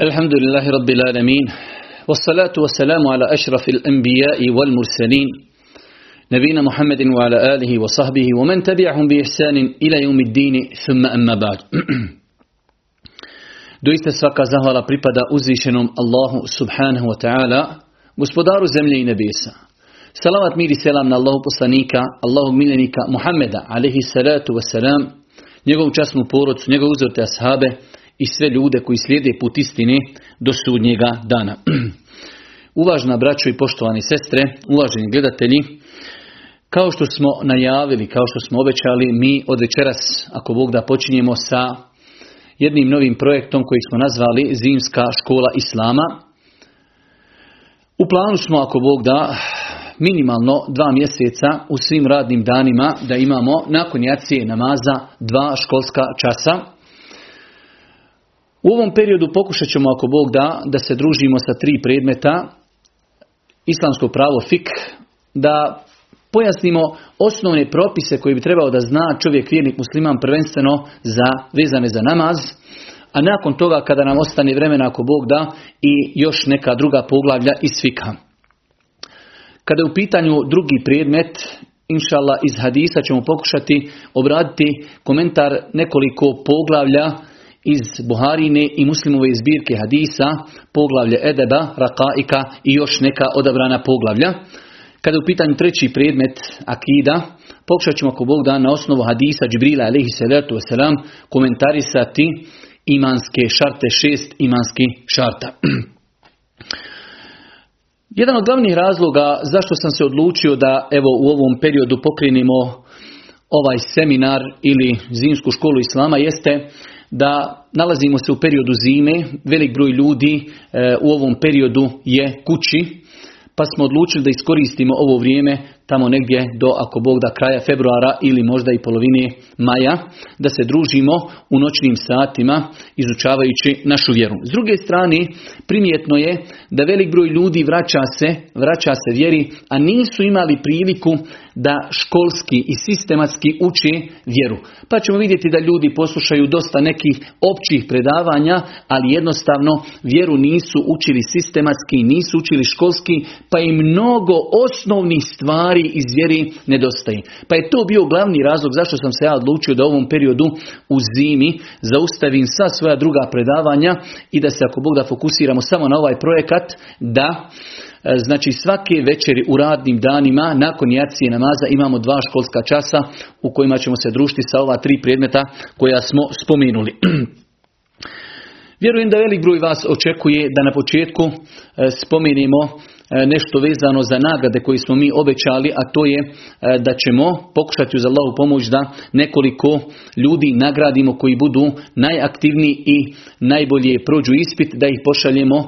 الحمد لله رب العالمين والصلاة والسلام على أشرف الأنبياء والمرسلين نبينا محمد وعلى آله وصحبه ومن تبعهم بإحسان إلى يوم الدين ثم أما بعد. دويست سفاقا زهرا بريبادا أزيشنم الله سبحانه وتعالى مسبدار زملي نبيسا سلامات ميري سلام الله بصانيكا الله ميلانيكا محمد عليه الصلاة والسلام نيغو جاسمو بورو نيغو أزرت أصحابه i sve ljude koji slijede put istine do sudnjega dana. Uvažna braćo i poštovani sestre, uvaženi gledatelji, kao što smo najavili, kao što smo obećali, mi od večeras, ako Bog da, počinjemo sa jednim novim projektom koji smo nazvali Zimska škola Islama. U planu smo, ako Bog da, minimalno dva mjeseca u svim radnim danima da imamo nakon jacije namaza dva školska časa u ovom periodu pokušat ćemo, ako Bog da, da se družimo sa tri predmeta, islamsko pravo fik, da pojasnimo osnovne propise koje bi trebao da zna čovjek vjernik musliman prvenstveno za vezane za namaz, a nakon toga kada nam ostane vremena ako Bog da i još neka druga poglavlja iz fika. Kada je u pitanju drugi predmet, inšala iz hadisa ćemo pokušati obraditi komentar nekoliko poglavlja iz Buharine i muslimove zbirke hadisa, poglavlje Edeba, Rakaika i još neka odabrana poglavlja. Kada je u pitanju treći predmet Akida, pokušat ćemo ako Bog da na osnovu hadisa Džibrila alaihi salatu wasalam komentarisati imanske šarte, šest imanski šarta. Jedan od glavnih razloga zašto sam se odlučio da evo u ovom periodu pokrenimo ovaj seminar ili zimsku školu Islama jeste da nalazimo se u periodu zime, velik broj ljudi e, u ovom periodu je kući, pa smo odlučili da iskoristimo ovo vrijeme tamo negdje do, ako Bog da, kraja februara ili možda i polovine maja, da se družimo u noćnim satima izučavajući našu vjeru. S druge strane, primjetno je da velik broj ljudi vraća se, vraća se vjeri, a nisu imali priliku da školski i sistematski uče vjeru. Pa ćemo vidjeti da ljudi poslušaju dosta nekih općih predavanja, ali jednostavno vjeru nisu učili sistematski, nisu učili školski, pa i mnogo osnovnih stvari iz vjeri nedostaje. Pa je to bio glavni razlog zašto sam se ja odlučio da u ovom periodu u zimi zaustavim sva svoja druga predavanja i da se ako Bog da fokusiramo samo na ovaj projekat da Znači svake večeri u radnim danima nakon jacije namaza imamo dva školska časa u kojima ćemo se družiti sa ova tri predmeta koja smo spomenuli. Vjerujem da velik broj vas očekuje da na početku e, spomenemo E, nešto vezano za nagrade koje smo mi obećali, a to je e, da ćemo pokušati uz Allahu pomoć da nekoliko ljudi nagradimo koji budu najaktivniji i najbolje prođu ispit, da ih pošaljemo e,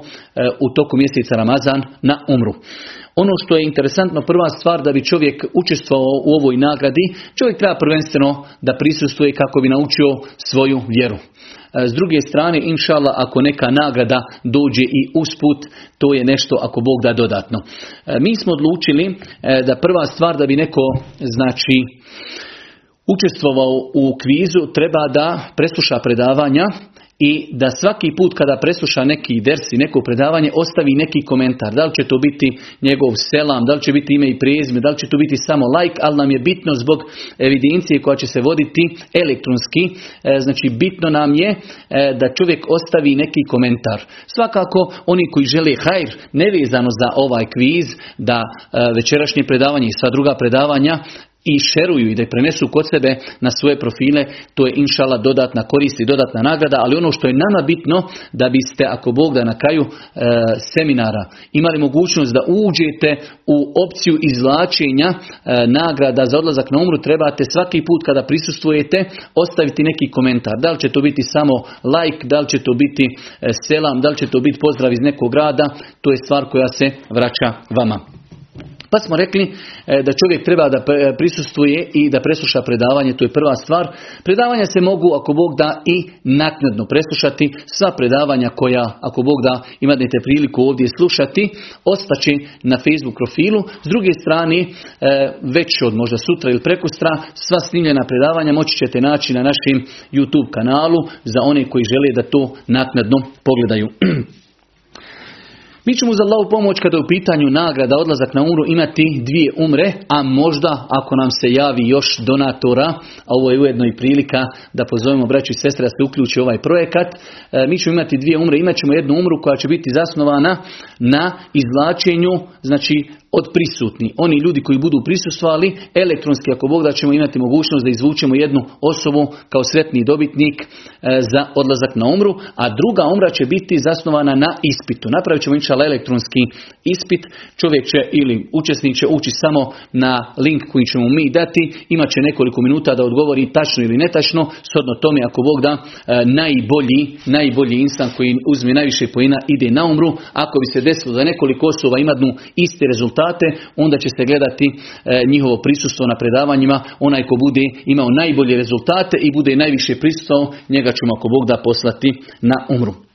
u toku mjeseca Ramazan na umru. Ono što je interesantno, prva stvar da bi čovjek učestvovao u ovoj nagradi, čovjek treba prvenstveno da prisustuje kako bi naučio svoju vjeru. E, s druge strane, inšala, ako neka nagrada dođe i usput, to je nešto ako Bog da dodatno. E, mi smo odlučili e, da prva stvar da bi neko, znači, učestvovao u kvizu, treba da presluša predavanja i da svaki put kada presluša neki dersi, neko predavanje, ostavi neki komentar. Da li će to biti njegov selam, da li će biti ime i prijezme, da li će to biti samo like, ali nam je bitno zbog evidencije koja će se voditi elektronski. E, znači bitno nam je e, da čovjek ostavi neki komentar. Svakako oni koji žele hajr, nevezano za ovaj kviz, da e, večerašnje predavanje i sva druga predavanja i šeruju i da je prenesu kod sebe na svoje profile, to je inšala dodatna korist i dodatna nagrada, ali ono što je nama bitno da biste, ako Bog da na kraju e, seminara imali mogućnost da uđete u opciju izvlačenja e, nagrada za odlazak na umru, trebate svaki put kada prisustvujete ostaviti neki komentar. Da li će to biti samo like, da li će to biti e, selam, da li će to biti pozdrav iz nekog grada, to je stvar koja se vraća vama. Pa smo rekli e, da čovjek treba da prisustuje i da presluša predavanje, to je prva stvar. Predavanja se mogu, ako Bog da, i naknadno preslušati. Sva predavanja koja, ako Bog da, imate priliku ovdje slušati, ostaće na Facebook profilu. S druge strane, e, već od možda sutra ili prekustra, sva snimljena predavanja moći ćete naći na našem YouTube kanalu za one koji žele da to naknadno pogledaju. Mi ćemo za Allahu pomoć kada je u pitanju nagrada odlazak na umru imati dvije umre, a možda ako nam se javi još donatora, a ovo je ujedno i prilika da pozovemo braću i sestre da se uključi ovaj projekat, e, mi ćemo imati dvije umre, imat ćemo jednu umru koja će biti zasnovana na izvlačenju, znači od prisutni. Oni ljudi koji budu prisustvali, elektronski ako Bog da ćemo imati mogućnost da izvučemo jednu osobu kao sretni dobitnik e, za odlazak na umru, a druga umra će biti zasnovana na ispitu. Napravit ćemo inšala elektronski ispit, čovjek će ili učesnik će ući samo na link koji ćemo mi dati, imat će nekoliko minuta da odgovori tačno ili netačno, shodno tome ako Bog da e, najbolji, najbolji insan koji uzme najviše pojena ide na umru, ako bi se desilo da nekoliko osoba imaju isti rezultat rezultate, onda će se gledati e, njihovo prisustvo na predavanjima. Onaj ko bude imao najbolje rezultate i bude najviše prisustvo, njega ćemo ako Bog da poslati na umru.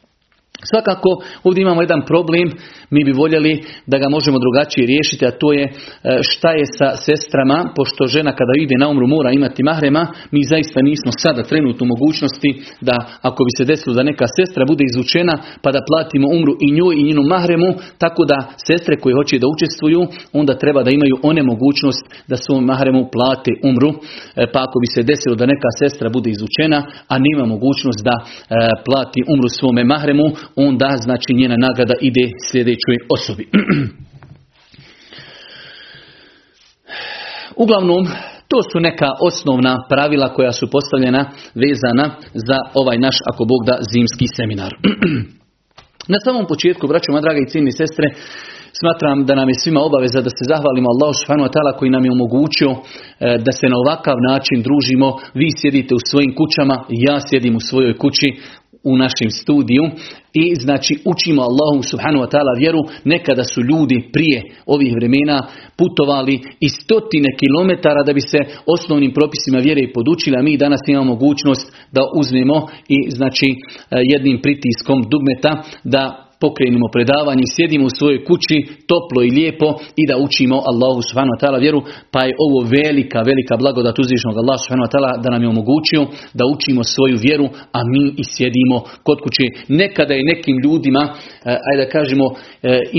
Svakako ovdje imamo jedan problem, mi bi voljeli da ga možemo drugačije riješiti, a to je e, šta je sa sestrama, pošto žena kada ide na umru mora imati mahrema, mi zaista nismo sada trenutno u mogućnosti da ako bi se desilo da neka sestra bude izvučena pa da platimo umru i njoj i njenu mahremu, tako da sestre koje hoće da učestvuju, onda treba da imaju one mogućnost da svom mahremu plate umru, e, pa ako bi se desilo da neka sestra bude izvučena, a nema mogućnost da e, plati umru svome mahremu, onda znači njena nagrada ide sljedećoj osobi. Uglavnom, to su neka osnovna pravila koja su postavljena vezana za ovaj naš, ako Bog da, zimski seminar. Na samom početku, braćo moja draga i ciljni sestre, smatram da nam je svima obaveza da se zahvalimo Allahu subhanahu wa ta'ala koji nam je omogućio e, da se na ovakav način družimo. Vi sjedite u svojim kućama, ja sjedim u svojoj kući u našem studiju i znači učimo Allahu subhanahu wa ta'ala vjeru. Nekada su ljudi prije ovih vremena putovali i stotine kilometara da bi se osnovnim propisima vjere podučili, a mi danas imamo mogućnost da uzmemo i znači jednim pritiskom dugmeta da pokrenimo predavanje, sjedimo u svojoj kući toplo i lijepo i da učimo Allahu subhanahu wa ta'ala vjeru, pa je ovo velika, velika blagodat uzvišnog Allahu subhanahu wa ta'ala da nam je omogućio da učimo svoju vjeru, a mi i sjedimo kod kuće. Nekada je nekim ljudima, e, ajde da kažemo, e,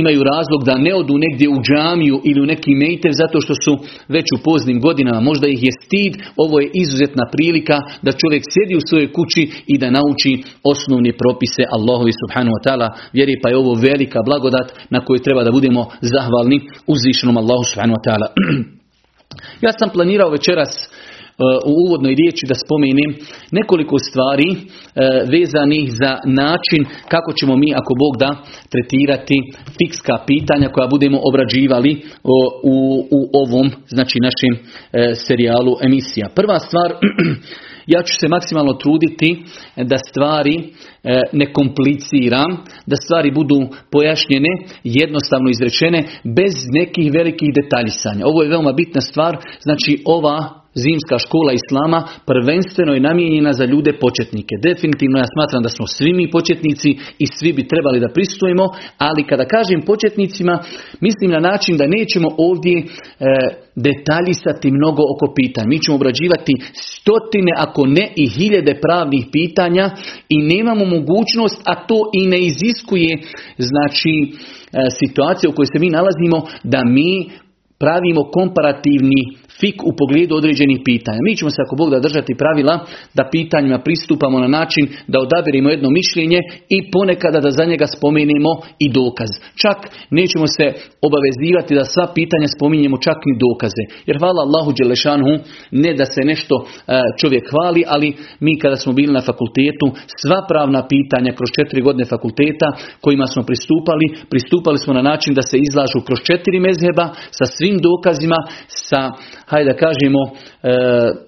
imaju razlog da ne odu negdje u džamiju ili u neki mejtev zato što su već u poznim godinama, možda ih je stid, ovo je izuzetna prilika da čovjek sjedi u svojoj kući i da nauči osnovne propise Allahovi subhanahu wa ta'ala pa je ovo velika blagodat na koju treba da budemo zahvalni uzvišenom Allahu subhanahu wa ta'ala. ja sam planirao večeras u uvodnoj riječi da spomenem nekoliko stvari e, vezanih za način kako ćemo mi, ako Bog da, tretirati fikska pitanja koja budemo obrađivali u, u ovom, znači našem e, serijalu emisija. Prva stvar Ja ću se maksimalno truditi da stvari e, ne kompliciram, da stvari budu pojašnjene, jednostavno izrečene, bez nekih velikih detaljisanja. Ovo je veoma bitna stvar, znači ova zimska škola Islama prvenstveno je namijenjena za ljude početnike. Definitivno ja smatram da smo svi mi početnici i svi bi trebali da pristujemo, ali kada kažem početnicima, mislim na način da nećemo ovdje e, detaljisati mnogo oko pitanja. Mi ćemo obrađivati stotine, ako ne i hiljade pravnih pitanja i nemamo mogućnost, a to i ne iziskuje znači e, situacija u kojoj se mi nalazimo, da mi pravimo komparativni fik u pogledu određenih pitanja. Mi ćemo se ako Bog da držati pravila da pitanjima pristupamo na način da odabirimo jedno mišljenje i ponekada da za njega spomenemo i dokaz. Čak nećemo se obavezivati da sva pitanja spominjemo čak ni dokaze. Jer hvala Allahu Đelešanhu ne da se nešto e, čovjek hvali, ali mi kada smo bili na fakultetu sva pravna pitanja kroz četiri godine fakulteta kojima smo pristupali, pristupali smo na način da se izlažu kroz četiri mezheba sa svim dokazima, sa hajde da kažemo, e,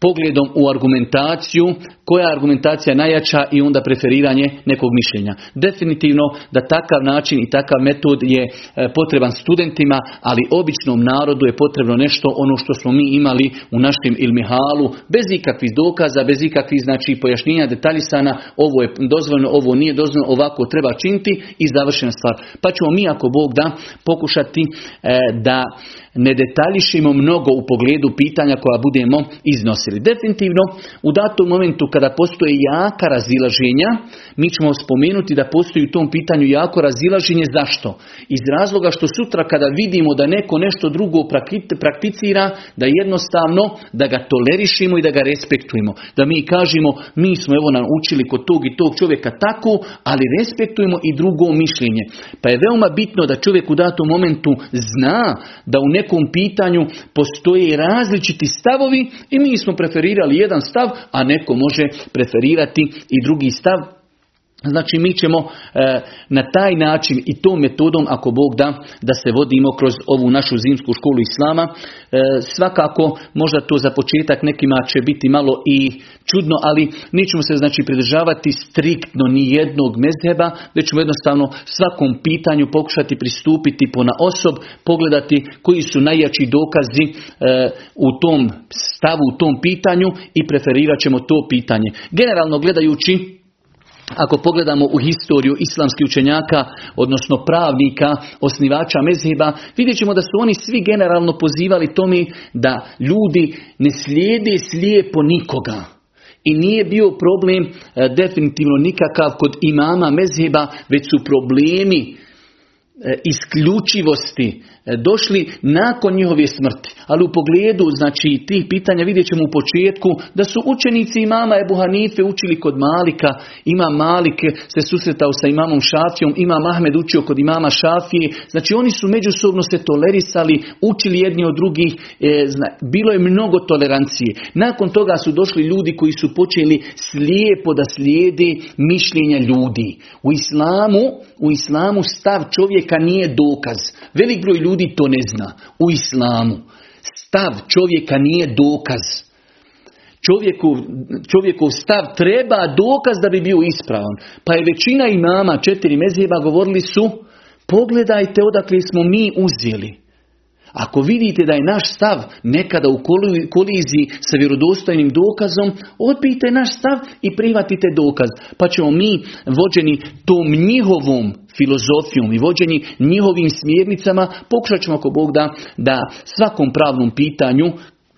pogledom u argumentaciju, koja je argumentacija najjača i onda preferiranje nekog mišljenja. Definitivno da takav način i takav metod je e, potreban studentima, ali običnom narodu je potrebno nešto ono što smo mi imali u našem ilmihalu, bez ikakvih dokaza, bez ikakvih znači pojašnjenja detaljisana, ovo je dozvoljeno, ovo nije dozvoljeno, ovako treba činiti i završena stvar. Pa ćemo mi ako Bog da pokušati e, da ne detaljišimo mnogo u pogledu pitanja koja budemo iznosili. Definitivno, u datom momentu kada postoje jaka razilaženja, mi ćemo spomenuti da postoji u tom pitanju jako razilaženje. Zašto? Iz razloga što sutra kada vidimo da neko nešto drugo prakticira, da jednostavno da ga tolerišimo i da ga respektujemo. Da mi kažemo, mi smo evo naučili kod tog i tog čovjeka tako, ali respektujemo i drugo mišljenje. Pa je veoma bitno da čovjek u datom momentu zna da u nekom pitanju postoje različiti stavovi i mi smo preferirali jedan stav, a neko može preferirati i drugi stav. Znači mi ćemo e, na taj način i tom metodom ako Bog da da se vodimo kroz ovu našu zimsku školu islama. E, svakako možda to za početak nekima će biti malo i čudno, ali nećemo se znači pridržavati striktno ni jednog mezheba, već ćemo jednostavno svakom pitanju pokušati pristupiti po na osob, pogledati koji su najjači dokazi e, u tom stavu, u tom pitanju i preferirat ćemo to pitanje. Generalno gledajući ako pogledamo u historiju islamskih učenjaka, odnosno pravnika, osnivača mezheba, vidjet ćemo da su oni svi generalno pozivali tome da ljudi ne slijede slijepo nikoga. I nije bio problem e, definitivno nikakav kod imama mezheba, već su problemi e, isključivosti došli nakon njihove smrti. Ali u pogledu znači tih pitanja vidjet ćemo u početku da su učenici imama Ebu Hanife učili kod Malika, ima Malik se susretao sa imamom Šafijom, ima Mahmed učio kod imama Šafije, znači oni su međusobno se tolerisali, učili jedni od drugih, e, bilo je mnogo tolerancije. Nakon toga su došli ljudi koji su počeli slijepo da slijede mišljenja ljudi. U islamu, u islamu stav čovjeka nije dokaz. Velik broj ljudi to ne zna. U islamu stav čovjeka nije dokaz. Čovjeku, čovjekov stav treba dokaz da bi bio ispravan. Pa je većina imama četiri mezijeba govorili su pogledajte odakle smo mi uzeli. Ako vidite da je naš stav nekada u koliziji sa vjerodostojnim dokazom, odbijte naš stav i prihvatite dokaz. Pa ćemo mi, vođeni tom njihovom filozofijom i vođeni njihovim smjernicama, pokušat ćemo ako Bog da, da svakom pravnom pitanju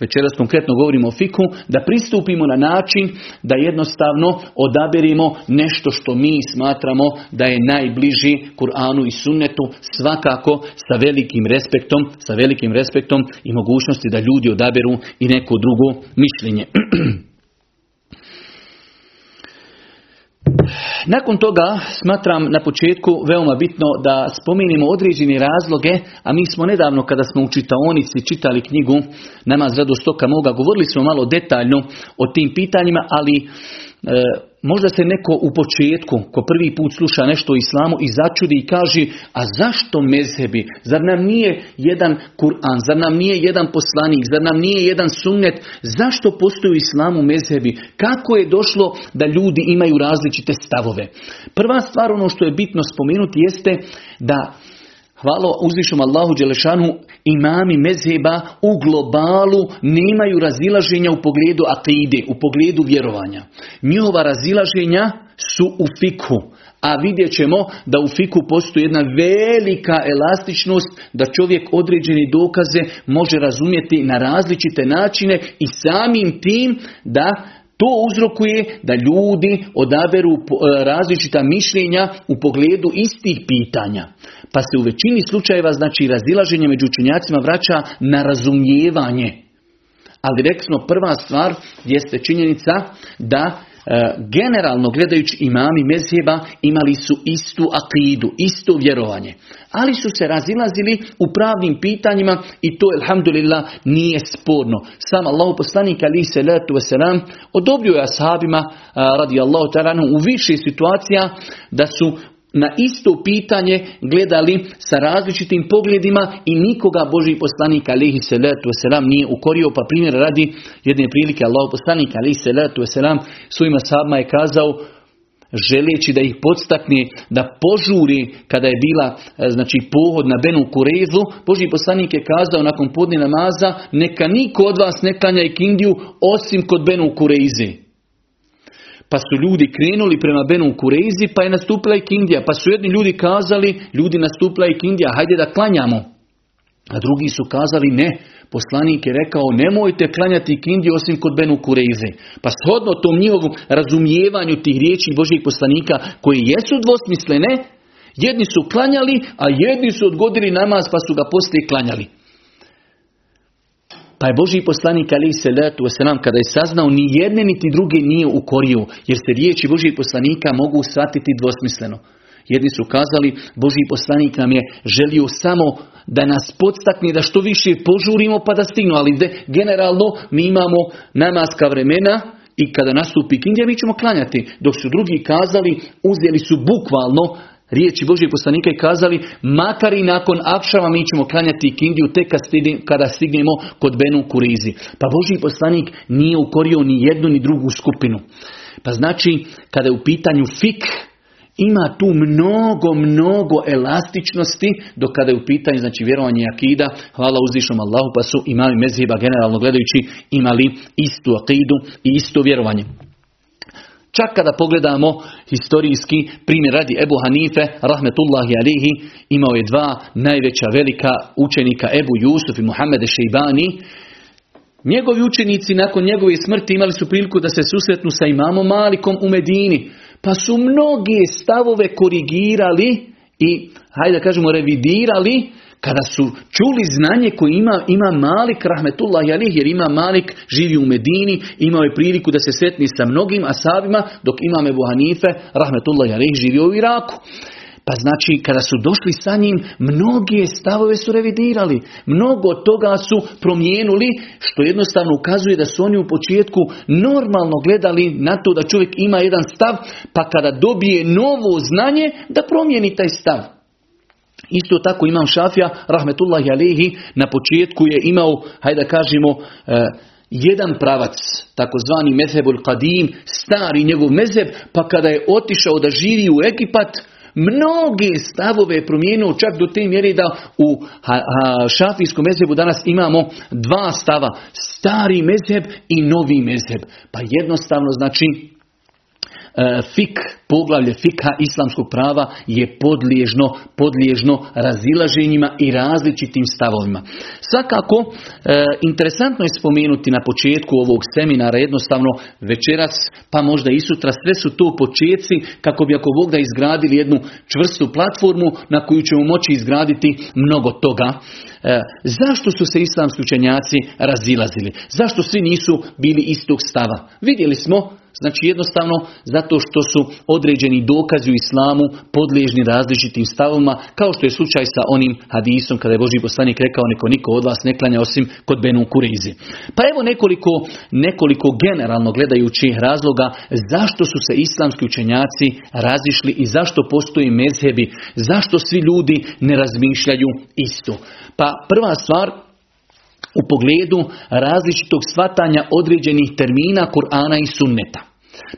večeras konkretno govorimo o fiku, da pristupimo na način da jednostavno odaberimo nešto što mi smatramo da je najbliži Kur'anu i sunnetu, svakako sa velikim respektom, sa velikim respektom i mogućnosti da ljudi odaberu i neko drugo mišljenje. Nakon toga smatram na početku veoma bitno da spominimo određene razloge, a mi smo nedavno kada smo u čitaonici čitali knjigu Namaz stoka moga, govorili smo malo detaljno o tim pitanjima, ali možda se neko u početku, ko prvi put sluša nešto o islamu i začudi i kaže, a zašto mezhebi? Zar nam nije jedan Kur'an? Zar nam nije jedan poslanik? Zar nam nije jedan sunnet? Zašto postoji u islamu mezhebi? Kako je došlo da ljudi imaju različite stavove? Prva stvar, ono što je bitno spomenuti, jeste da Hvala uzvišom Allahu Đelešanu, imami mezheba u globalu nemaju razilaženja u pogledu akide, u pogledu vjerovanja. Njihova razilaženja su u fiku. A vidjet ćemo da u fiku postoji jedna velika elastičnost da čovjek određeni dokaze može razumjeti na različite načine i samim tim da to uzrokuje da ljudi odaberu e, različita mišljenja u pogledu istih pitanja. Pa se u većini slučajeva znači razilaženje među učenjacima vraća na razumijevanje. Ali rekli smo prva stvar jeste činjenica da e, generalno gledajući imami mezheba imali su istu akidu, isto vjerovanje. Ali su se razilazili u pravnim pitanjima i to, alhamdulillah, nije sporno. Sam Allah poslanik ali se letu wasalam odobrio je ashabima radi Allahu u više situacija da su na isto pitanje gledali sa različitim pogledima i nikoga Boži poslanik alihi salatu wasalam nije ukorio. Pa primjer radi jedne prilike Allah poslanik alihi salatu wasalam svojima sahabima je kazao želeći da ih podstakne da požuri kada je bila e, znači pohod na Benu Kurezu, Boži poslanik je kazao nakon podne namaza neka niko od vas ne klanja ikindiju osim kod Benu Kurezi. Pa su ljudi krenuli prema Benu Kurezi pa je nastupila ikindija. Pa su jedni ljudi kazali ljudi nastupila ikindija hajde da klanjamo. A drugi su kazali ne, poslanik je rekao nemojte klanjati kindi osim kod Benu Kureize. Pa shodno tom njihovom razumijevanju tih riječi Božih poslanika koji jesu dvosmislene, jedni su klanjali, a jedni su odgodili namaz pa su ga poslije klanjali. Pa je Boži poslanik ali se letu selam kada je saznao ni jedne niti druge nije ukorio, jer se riječi Božih poslanika mogu shvatiti dvosmisleno. Jedni su kazali, Boži poslanik nam je želio samo da nas podstakne da što više požurimo pa da stignu. Ali de, generalno mi imamo namaska vremena i kada nastupi kindija mi ćemo klanjati. Dok su drugi kazali, uzeli su bukvalno riječi Božje poslanika i kazali makar i nakon akšava mi ćemo klanjati kindiju tek kada stignemo kod Benu Kurizi. Pa Božji poslanik nije ukorio ni jednu ni drugu skupinu. Pa znači kada je u pitanju fik ima tu mnogo, mnogo elastičnosti dok kada je u pitanju znači vjerovanje akida, hvala uzvišom Allahu pa su imali meziba generalno gledajući imali istu akidu i isto vjerovanje. Čak kada pogledamo historijski primjer radi Ebu Hanife, rahmetullahi alihi, imao je dva najveća velika učenika Ebu Jusuf i Muhammede Šeibani. Njegovi učenici nakon njegove smrti imali su priliku da se susretnu sa imamom Malikom u Medini. Pa su mnoge stavove korigirali i, hajde da kažemo, revidirali kada su čuli znanje koje ima, ima Malik rahmetullah alih, jer ima Malik živi u Medini, imao je priliku da se sretni sa mnogim asabima, dok ima Ebu Hanife rahmetullah alih živio u Iraku. Pa znači kada su došli sa njim, mnoge stavove su revidirali, mnogo toga su promijenili, što jednostavno ukazuje da su oni u početku normalno gledali na to da čovjek ima jedan stav, pa kada dobije novo znanje, da promijeni taj stav. Isto tako imam Šafija, rahmetullahi alihi, na početku je imao, hajde da kažemo, eh, jedan pravac, takozvani mezhebul kadim, stari njegov mezheb, pa kada je otišao da živi u Egipat, mnoge stavove je promijenio čak do te mjere da u šafijskom mezhebu danas imamo dva stava, stari mezheb i novi mezheb. Pa jednostavno znači E, fik, poglavlje fikha islamskog prava je podliježno, podliježno razilaženjima i različitim stavovima. Svakako, e, interesantno je spomenuti na početku ovog seminara jednostavno večeras, pa možda i sutra, sve su to početci kako bi ako Bog da izgradili jednu čvrstu platformu na koju ćemo moći izgraditi mnogo toga. E, zašto su se islamski učenjaci razilazili? Zašto svi nisu bili istog stava? Vidjeli smo Znači jednostavno zato što su određeni dokazi u islamu podliježni različitim stavovima, kao što je slučaj sa onim hadisom kada je Boži poslanik rekao neko niko od vas ne klanja osim kod Benu Kurizi. Pa evo nekoliko, nekoliko generalno gledajući razloga zašto su se islamski učenjaci razišli i zašto postoji mezhebi, zašto svi ljudi ne razmišljaju isto. Pa prva stvar u pogledu različitog svatanja određenih termina Kur'ana i sunneta.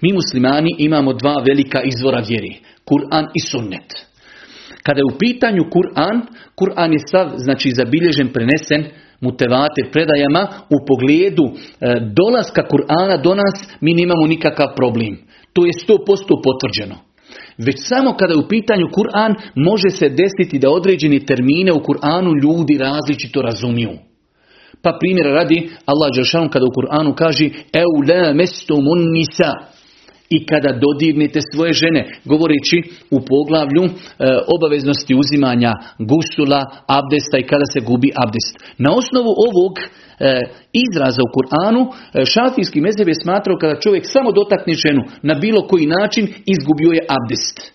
Mi muslimani imamo dva velika izvora vjeri, Kur'an i sunnet. Kada je u pitanju Kur'an, Kur'an je sav, znači zabilježen, prenesen, mutevatir predajama, u pogledu e, dolaska Kur'ana do nas, mi nemamo nikakav problem. To je 100% potvrđeno. Već samo kada je u pitanju Kur'an, može se desiti da određeni termine u Kur'anu ljudi različito razumiju. Pa primjera radi, Allah Đelšanu kada u Kur'anu kaže Eule mestumun nisa i kada dodirnete svoje žene, govoreći u poglavlju e, obaveznosti uzimanja gusula, abdesta i kada se gubi abdest. Na osnovu ovog e, izraza u Kur'anu, e, šafijski mezheb je smatrao kada čovjek samo dotakne ženu na bilo koji način, izgubio je abdest.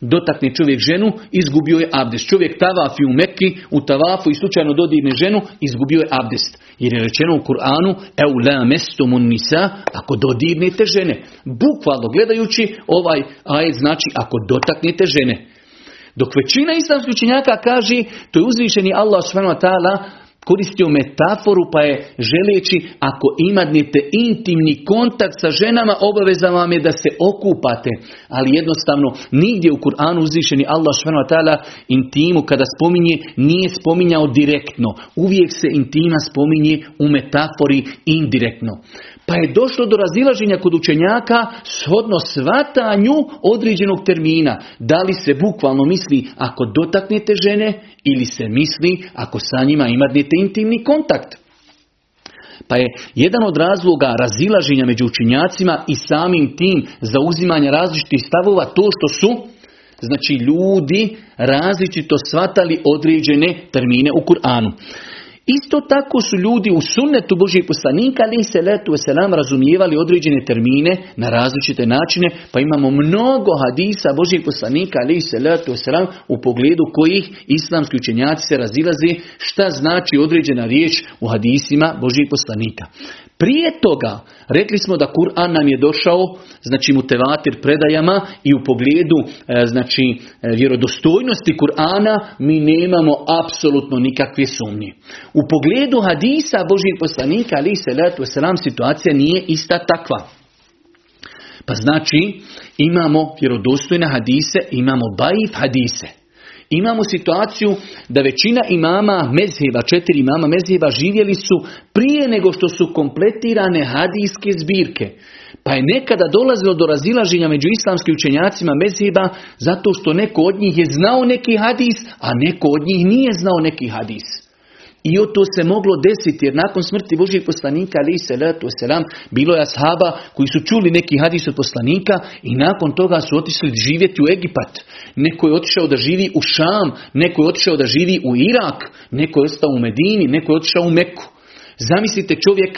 Dotakne čovjek ženu, izgubio je abdest. Čovjek tavafi u Mekki, u tavafu i slučajno dodirne ženu, izgubio je abdest. Jer je rečeno u Kur'anu, eu la mestumun nisa, ako dodirnete žene. Bukvalno gledajući ovaj ajet znači ako dotaknete žene. Dok većina islamskih učenjaka kaže, to je uzvišeni Allah subhanahu koristio metaforu pa je želeći ako imate intimni kontakt sa ženama obaveza vam je da se okupate. Ali jednostavno nigdje u Kur'anu uzvišeni Allah subhanahu intimu kada spominje nije spominjao direktno. Uvijek se intima spominje u metafori indirektno. Pa je došlo do razilaženja kod učenjaka shodno svatanju određenog termina. Da li se bukvalno misli ako dotaknete žene ili se misli ako sa njima imate intimni kontakt. Pa je jedan od razloga razilaženja među učenjacima i samim tim zauzimanja različitih stavova to što su znači ljudi različito svatali određene termine u Kur'anu. Isto tako su ljudi u sunnetu Božih poslanika ali se letu selam razumijevali određene termine na različite načine, pa imamo mnogo hadisa Božih poslanika ali se letu selam u pogledu kojih islamski učenjaci se razilaze šta znači određena riječ u hadisima Božih poslanika. Prije toga rekli smo da Kur'an nam je došao, znači mutevatir predajama i u pogledu e, znači e, vjerodostojnosti Kur'ana mi nemamo apsolutno nikakve sumnje. U pogledu hadisa Božih poslanika ali se letu selam situacija nije ista takva. Pa znači imamo vjerodostojne hadise, imamo baif hadise. Imamo situaciju da većina imama mezheba, četiri imama mezheba živjeli su prije nego što su kompletirane hadijske zbirke. Pa je nekada dolazilo do razilaženja među islamskim učenjacima mezheba zato što neko od njih je znao neki hadis, a neko od njih nije znao neki hadis. I o to se moglo desiti jer nakon smrti Božih poslanika ali se letu selam bilo je ashaba koji su čuli neki hadis od poslanika i nakon toga su otišli živjeti u Egipat. Neko je otišao da živi u Šam, neko je otišao da živi u Irak, neko je ostao u Medini, neko je otišao u Meku. Zamislite čovjek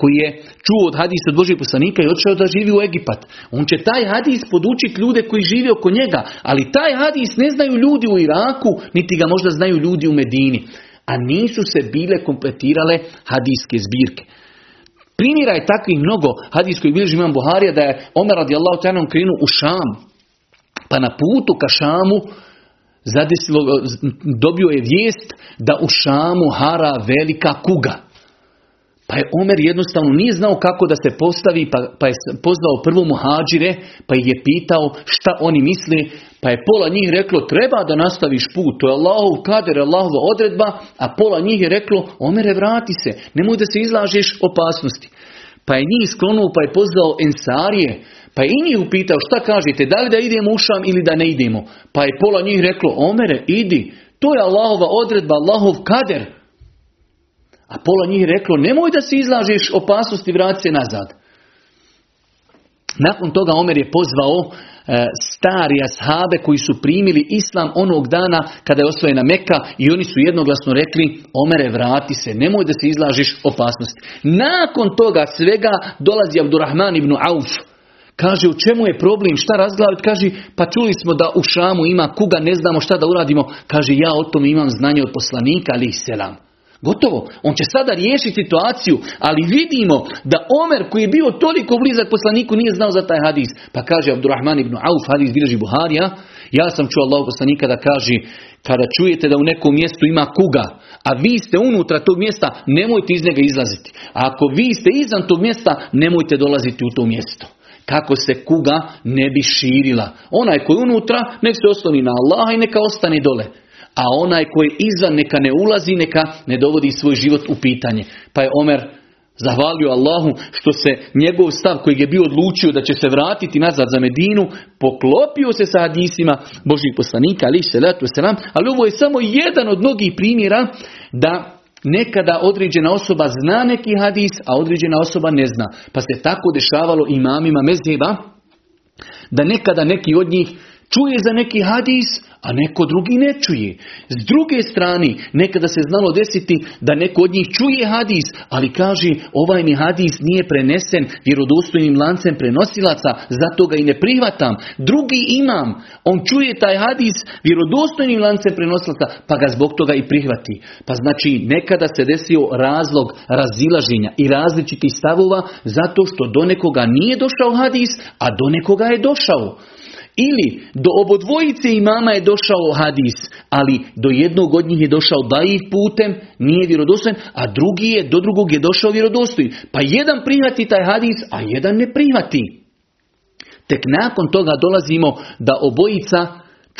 koji je čuo od hadisa od Božih poslanika i otišao da živi u Egipat. On će taj hadis podučiti ljude koji žive oko njega, ali taj hadis ne znaju ljudi u Iraku, niti ga možda znaju ljudi u Medini a nisu se bile kompletirale hadijske zbirke. Primjera je takvih mnogo hadijskoj bilježi imam Buharija da je Omer radijallahu ta'ala krenuo u Šam. Pa na putu ka Šamu zadesilo, dobio je vijest da u Šamu hara velika kuga. Pa je Omer jednostavno nije znao kako da se postavi, pa, pa je pozvao prvo muhađire, pa ih je pitao šta oni misle, pa je pola njih reklo treba da nastaviš put, to je Allahov kader, Allahova odredba, a pola njih je reklo Omere vrati se, nemoj da se izlažeš opasnosti. Pa je njih sklonuo, pa je pozvao Ensarije, pa je i njih upitao šta kažete, da li da idemo u Šam ili da ne idemo. Pa je pola njih reklo, Omere, idi, to je Allahova odredba, Allahov kader. A pola njih reklo, nemoj da se izlažeš opasnosti, vrati se nazad. Nakon toga Omer je pozvao E, stari ashabe koji su primili islam onog dana kada je osvojena Meka i oni su jednoglasno rekli Omere vrati se, nemoj da se izlažiš opasnosti. Nakon toga svega dolazi Abdurrahman ibn Auf. Kaže u čemu je problem, šta razglaviti? Kaže pa čuli smo da u Šamu ima kuga, ne znamo šta da uradimo. Kaže ja o tome imam znanje od poslanika ali selam. Gotovo. On će sada riješiti situaciju, ali vidimo da Omer koji je bio toliko blizak poslaniku nije znao za taj hadis. Pa kaže Abdurrahman ibn Auf, hadis bilježi Buharija, ja sam čuo Allah poslanika da kaže, kada čujete da u nekom mjestu ima kuga, a vi ste unutra tog mjesta, nemojte iz njega izlaziti. A ako vi ste izvan tog mjesta, nemojte dolaziti u to mjesto kako se kuga ne bi širila. Onaj koji unutra, nek se osloni na Allaha i neka ostane dole a onaj koji izvan neka ne ulazi, neka ne dovodi svoj život u pitanje. Pa je Omer zahvalio Allahu što se njegov stav koji je bio odlučio da će se vratiti nazad za Medinu, poklopio se sa hadisima Božih poslanika, ali se selam, ali ovo je samo jedan od mnogih primjera da nekada određena osoba zna neki hadis, a određena osoba ne zna. Pa se tako dešavalo imamima mezheba, da nekada neki od njih Čuje za neki hadis, a neko drugi ne čuje. S druge strane, nekada se znalo desiti da neko od njih čuje hadis, ali kaže ovaj mi hadis nije prenesen vjerodostojnim lancem prenosilaca, zato ga i ne prihvatam. Drugi imam, on čuje taj hadis vjerodostojnim lancem prenosilaca, pa ga zbog toga i prihvati. Pa znači nekada se desio razlog razilaženja i različitih stavova zato što do nekoga nije došao hadis, a do nekoga je došao. Ili do obodvojice imama je došao hadis, ali do jednog od njih je došao dajiv putem, nije vjerodostojan, a drugi je, do drugog je došao vjerodostojan. Pa jedan prihvati taj hadis, a jedan ne prihvati. Tek nakon toga dolazimo da obojica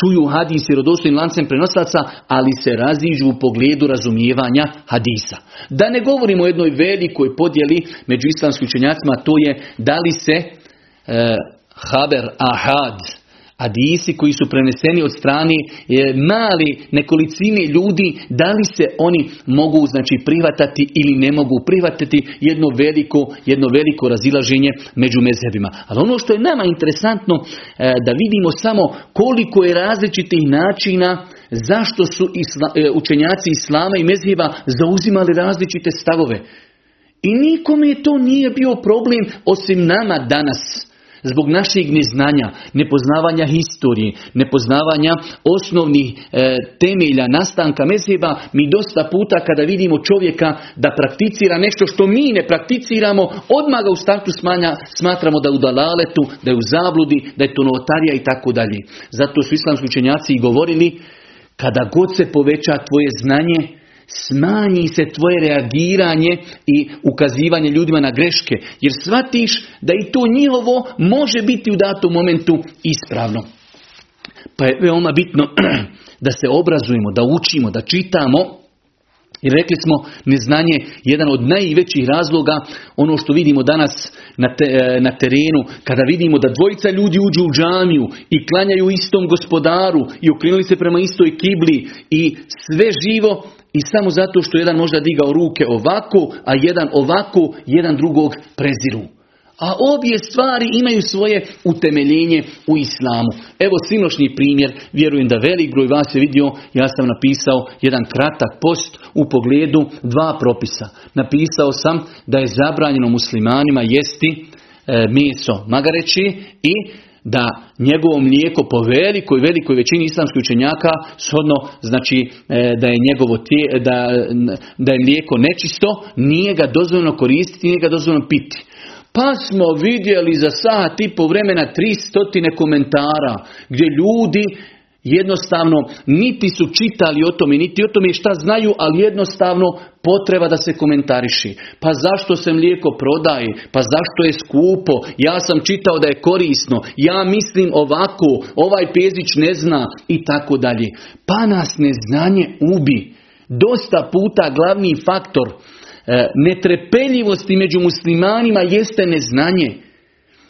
čuju hadis vjerodostojnim lancem prenoslaca, ali se raziđu u pogledu razumijevanja hadisa. Da ne govorimo o jednoj velikoj podjeli među islamskim učenjacima, to je da li se e, haber ahad, Hadisi koji su preneseni od strane e, mali nekolicine ljudi, da li se oni mogu znači prihvatati ili ne mogu prihvatati jedno veliko, jedno veliko razilaženje među mezhebima. Ali ono što je nama interesantno e, da vidimo samo koliko je različitih načina zašto su isla, e, učenjaci islama i mezheba zauzimali različite stavove. I nikome to nije bio problem osim nama danas zbog našeg neznanja, nepoznavanja historije, nepoznavanja osnovnih e, temelja nastanka mezheba, mi dosta puta kada vidimo čovjeka da prakticira nešto što mi ne prakticiramo, odmah ga u startu smanja, smatramo da je u dalaletu, da je u zabludi, da je to novotarija i tako dalje. Zato su islamski učenjaci i govorili, kada god se poveća tvoje znanje, smanji se tvoje reagiranje i ukazivanje ljudima na greške. Jer shvatiš da i to njihovo može biti u datom momentu ispravno. Pa je veoma bitno da se obrazujemo, da učimo, da čitamo. I rekli smo, neznanje jedan od najvećih razloga, ono što vidimo danas na, na terenu, kada vidimo da dvojica ljudi uđu u džamiju i klanjaju istom gospodaru i okrenuli se prema istoj kibli i sve živo, i samo zato što jedan možda digao ruke ovako, a jedan ovako, jedan drugog preziru. A obje stvari imaju svoje utemeljenje u islamu. Evo sinošnji primjer, vjerujem da velik broj vas je vidio, ja sam napisao jedan kratak post u pogledu dva propisa. Napisao sam da je zabranjeno muslimanima jesti e, meso magareći i da njegovo mlijeko po velikoj, velikoj većini islamskih učenjaka shodno znači e, da je njegovo tije, da, da je mlijeko nečisto, nije ga dozvoljeno koristiti, nije ga dozvoljeno piti. Pa smo vidjeli za sat i po vremena tri stotine komentara gdje ljudi jednostavno niti su čitali o tome, niti o tome šta znaju, ali jednostavno potreba da se komentariši. Pa zašto se mlijeko prodaje? Pa zašto je skupo? Ja sam čitao da je korisno. Ja mislim ovako, ovaj pezić ne zna i tako dalje. Pa nas neznanje ubi. Dosta puta glavni faktor e, netrepeljivosti među muslimanima jeste neznanje.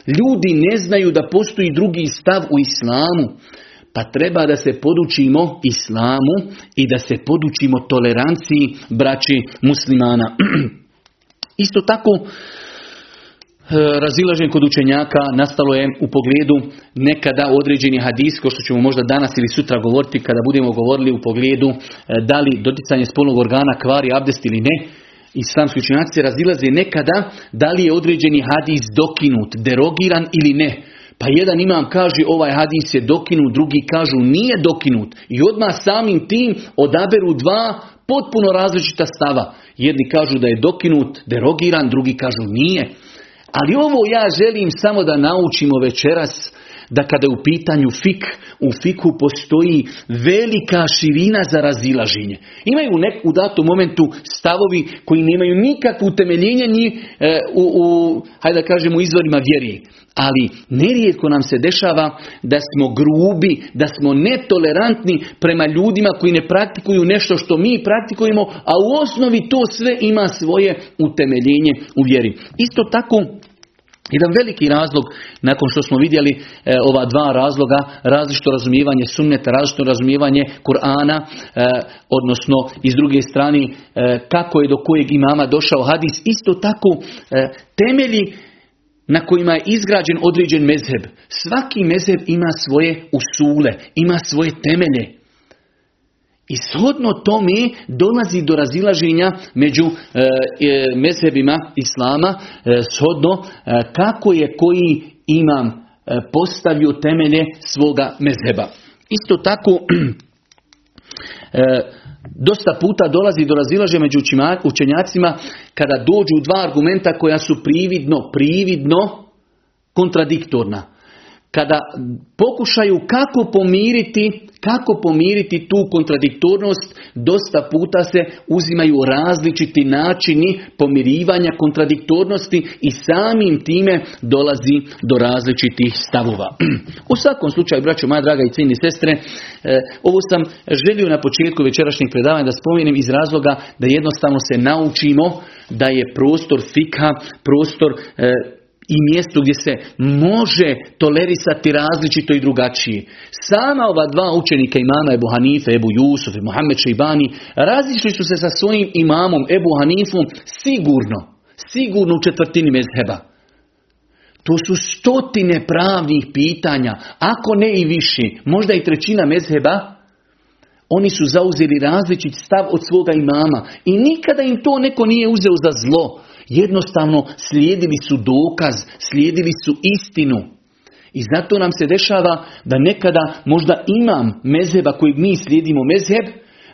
Ljudi ne znaju da postoji drugi stav u islamu. Pa treba da se podučimo islamu i da se podučimo toleranciji braći muslimana. Isto tako, e, razilažen kod učenjaka nastalo je u pogledu nekada određeni hadis, ko što ćemo možda danas ili sutra govoriti kada budemo govorili u pogledu e, da li doticanje spolnog organa kvari abdest ili ne. Islamski učenjaci razilaze nekada da li je određeni hadis dokinut, derogiran ili ne. Pa jedan imam kaže ovaj hadis je dokinut, drugi kažu nije dokinut. I odmah samim tim odaberu dva potpuno različita stava. Jedni kažu da je dokinut, derogiran, drugi kažu nije. Ali ovo ja želim samo da naučimo večeras da kada je u pitanju fik, u fiku postoji velika širina za razilaženje. Imaju nek, u datom momentu stavovi koji nemaju nikakvo utemeljenje ni e, u, u, hajde da kažemo, izvorima vjeri. Ali nerijetko nam se dešava da smo grubi, da smo netolerantni prema ljudima koji ne praktikuju nešto što mi praktikujemo, a u osnovi to sve ima svoje utemeljenje u vjeri. Isto tako jedan veliki razlog, nakon što smo vidjeli e, ova dva razloga, različito razumijevanje sunneta, različito razumijevanje Kur'ana, e, odnosno iz druge strane e, kako je do kojeg imama došao hadis, isto tako temelji na kojima je izgrađen određen mezheb. Svaki mezheb ima svoje usule, ima svoje temelje. I shodno tome dolazi do razilaženja među e, e mezhebima islama, e, shodno e, kako je koji imam postavio temelje svoga mezheba. Isto tako dosta puta dolazi do razilaženja među učenjacima kada dođu dva argumenta koja su prividno, prividno kontradiktorna kada pokušaju kako pomiriti, kako pomiriti tu kontradiktornost, dosta puta se uzimaju različiti načini pomirivanja kontradiktornosti i samim time dolazi do različitih stavova. U svakom slučaju, braćo moja draga i cijeni sestre, e, ovo sam želio na početku večerašnjeg predavanja da spomenem iz razloga da jednostavno se naučimo da je prostor fika, prostor e, i mjesto gdje se može tolerisati različito i drugačije. Sama ova dva učenika imama Ebu Hanife, Ebu Jusuf i Mohamed Šeibani razišli su se sa svojim imamom Ebu Hanifom sigurno, sigurno u četvrtini mezheba. To su stotine pravnih pitanja, ako ne i više, možda i trećina mezheba, oni su zauzeli različit stav od svoga imama i nikada im to neko nije uzeo za zlo. Jednostavno slijedili su dokaz, slijedili su istinu. I zato nam se dešava da nekada možda imam mezheba kojeg mi slijedimo mezheb,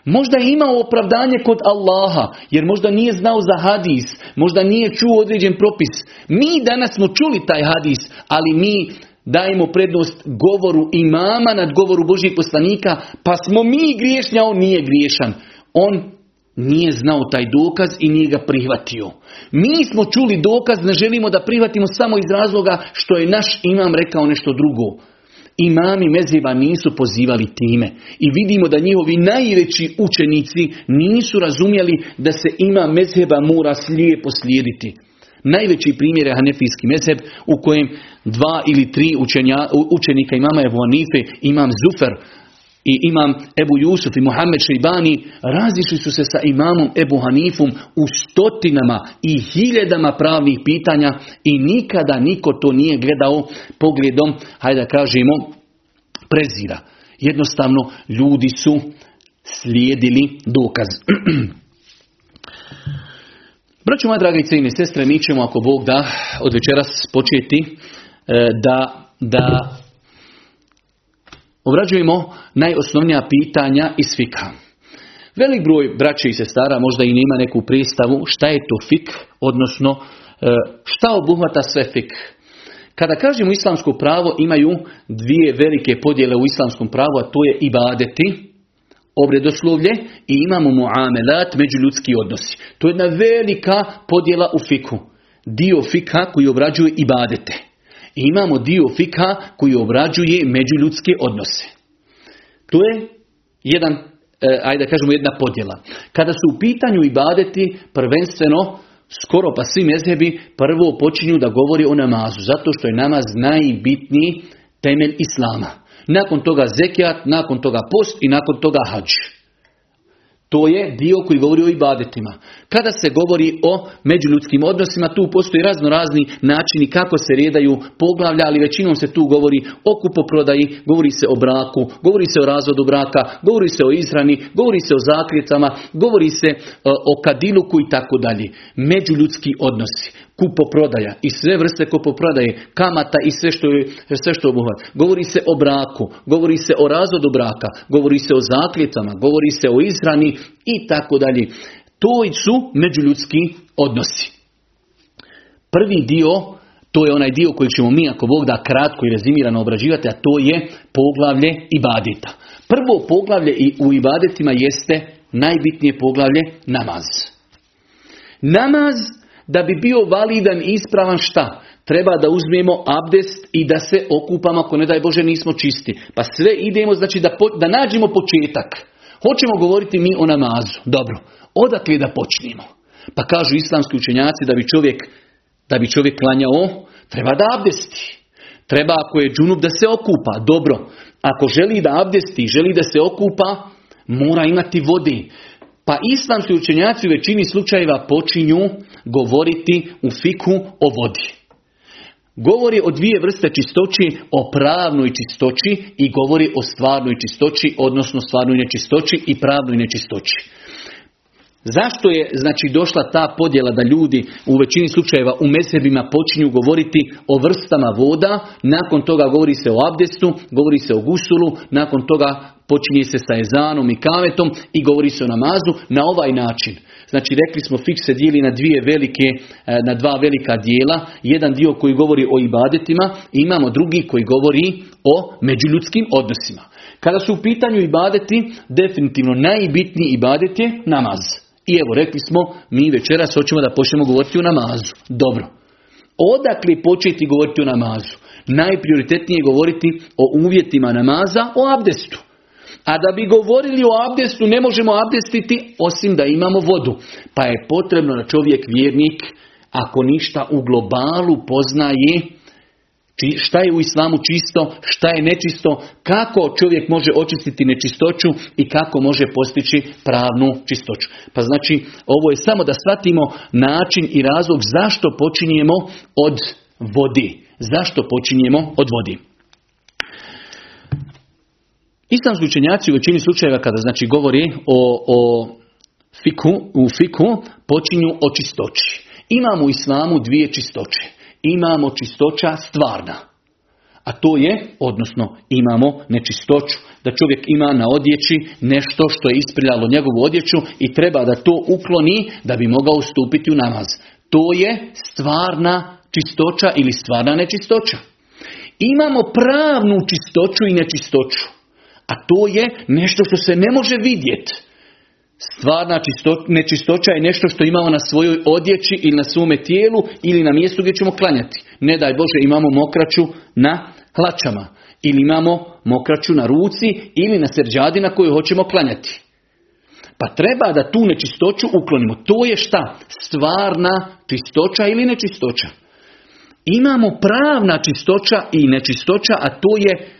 možda je imao opravdanje kod Allaha, jer možda nije znao za hadis, možda nije čuo određen propis. Mi danas smo čuli taj hadis, ali mi dajemo prednost govoru imama nad govoru Božih poslanika, pa smo mi griješni, a on nije griješan. On nije znao taj dokaz i nije ga prihvatio. Mi smo čuli dokaz, ne želimo da prihvatimo samo iz razloga što je naš imam rekao nešto drugo. Imami mezheba nisu pozivali time. I vidimo da njihovi najveći učenici nisu razumjeli da se ima mezheba mora slijepo slijediti. Najveći primjer je Hanefijski mezheb u kojem dva ili tri učenja, učenika imama Ebu Hanife, imam Zufer, i imam Ebu Jusuf i Mohamed Šeibani razišli su se sa imamom Ebu Hanifom u stotinama i hiljadama pravnih pitanja i nikada niko to nije gledao pogledom, hajde da kažemo, prezira. Jednostavno ljudi su slijedili dokaz. Braćo moja draga i sestre, mi ćemo ako Bog da od večeras početi e, da, da obrađujemo najosnovnija pitanja iz fika. Velik broj braća i sestara možda i nema neku pristavu šta je to fik, odnosno e, šta obuhvata sve fik. Kada kažemo islamsko pravo imaju dvije velike podjele u islamskom pravu, a to je ibadeti, obredoslovlje i imamo muamelat, međuljudski odnosi. To je jedna velika podjela u fiku. Dio fika koji obrađuje ibadete. I imamo dio fika koji obrađuje međuljudske odnose. To je jedan, e, ajde da kažemo jedna podjela. Kada su u pitanju ibadeti, prvenstveno, skoro pa svi mezhebi prvo počinju da govori o namazu, zato što je namaz najbitniji temelj islama. Nakon toga zekijat, nakon toga post i nakon toga hađ. To je dio koji govori o ibadetima. Kada se govori o međuljudskim odnosima, tu postoji razno razni načini kako se redaju poglavlja, ali većinom se tu govori o kupoprodaji, govori se o braku, govori se o razvodu braka, govori se o izrani, govori se o zakljetama, govori se e, o kadiluku i tako dalje. Međuljudski odnosi kupoprodaja i sve vrste kupoprodaje, kamata i sve što je sve što obuhvat. Govori se o braku, govori se o razvodu braka, govori se o zakljetama, govori se o izrani i tako dalje. To su međuljudski odnosi. Prvi dio, to je onaj dio koji ćemo mi, ako Bog da kratko i rezimirano obrađivati, a to je poglavlje ibadeta. Prvo poglavlje u ibadetima jeste najbitnije poglavlje namaz. Namaz da bi bio validan i ispravan šta? Treba da uzmemo abdest i da se okupamo ako ne daj Bože nismo čisti. Pa sve idemo znači da, da nađemo početak. Hoćemo govoriti mi o namazu. Dobro, odakle da počnemo? Pa kažu islamski učenjaci da bi čovjek, da bi čovjek klanjao, treba da abdesti. Treba ako je džunup da se okupa. Dobro, ako želi da abdesti, želi da se okupa, mora imati vode. Pa islamski učenjaci u većini slučajeva počinju govoriti u fiku o vodi. Govori o dvije vrste čistoći, o pravnoj čistoći i govori o stvarnoj čistoći, odnosno stvarnoj nečistoći i pravnoj nečistoći. Zašto je znači došla ta podjela da ljudi u većini slučajeva u mesebima počinju govoriti o vrstama voda, nakon toga govori se o abdestu, govori se o gusulu, nakon toga počinje se sa ezanom i kametom i govori se o namazu na ovaj način. Znači rekli smo fik se dijeli na dvije velike, e, na dva velika dijela, jedan dio koji govori o ibadetima i imamo drugi koji govori o međuljudskim odnosima. Kada su u pitanju ibadeti, definitivno najbitniji ibadet je namaz. I evo, rekli smo, mi večeras hoćemo da počnemo govoriti o namazu. Dobro. Odakle početi govoriti o namazu? Najprioritetnije je govoriti o uvjetima namaza, o abdestu. A da bi govorili o abdestu, ne možemo abdestiti osim da imamo vodu. Pa je potrebno da čovjek vjernik, ako ništa u globalu poznaje šta je u islamu čisto, šta je nečisto, kako čovjek može očistiti nečistoću i kako može postići pravnu čistoću. Pa znači, ovo je samo da shvatimo način i razlog zašto počinjemo od vodi. Zašto počinjemo od vodi. Islamski učenjaci u većini slučajeva kada znači govori o, o fiku, u fiku počinju o čistoći. Imamo u islamu dvije čistoće imamo čistoća stvarna. A to je, odnosno imamo nečistoću. Da čovjek ima na odjeći nešto što je ispriljalo njegovu odjeću i treba da to ukloni da bi mogao stupiti u namaz. To je stvarna čistoća ili stvarna nečistoća. Imamo pravnu čistoću i nečistoću. A to je nešto što se ne može vidjeti. Stvarna nečistoća je nešto što imamo na svojoj odjeći ili na svome tijelu ili na mjestu gdje ćemo klanjati. Ne daj Bože imamo mokraću na hlačama ili imamo mokraću na ruci ili na srđadi na kojoj hoćemo klanjati. Pa treba da tu nečistoću uklonimo. To je šta? Stvarna čistoća ili nečistoća. Imamo pravna čistoća i nečistoća, a to je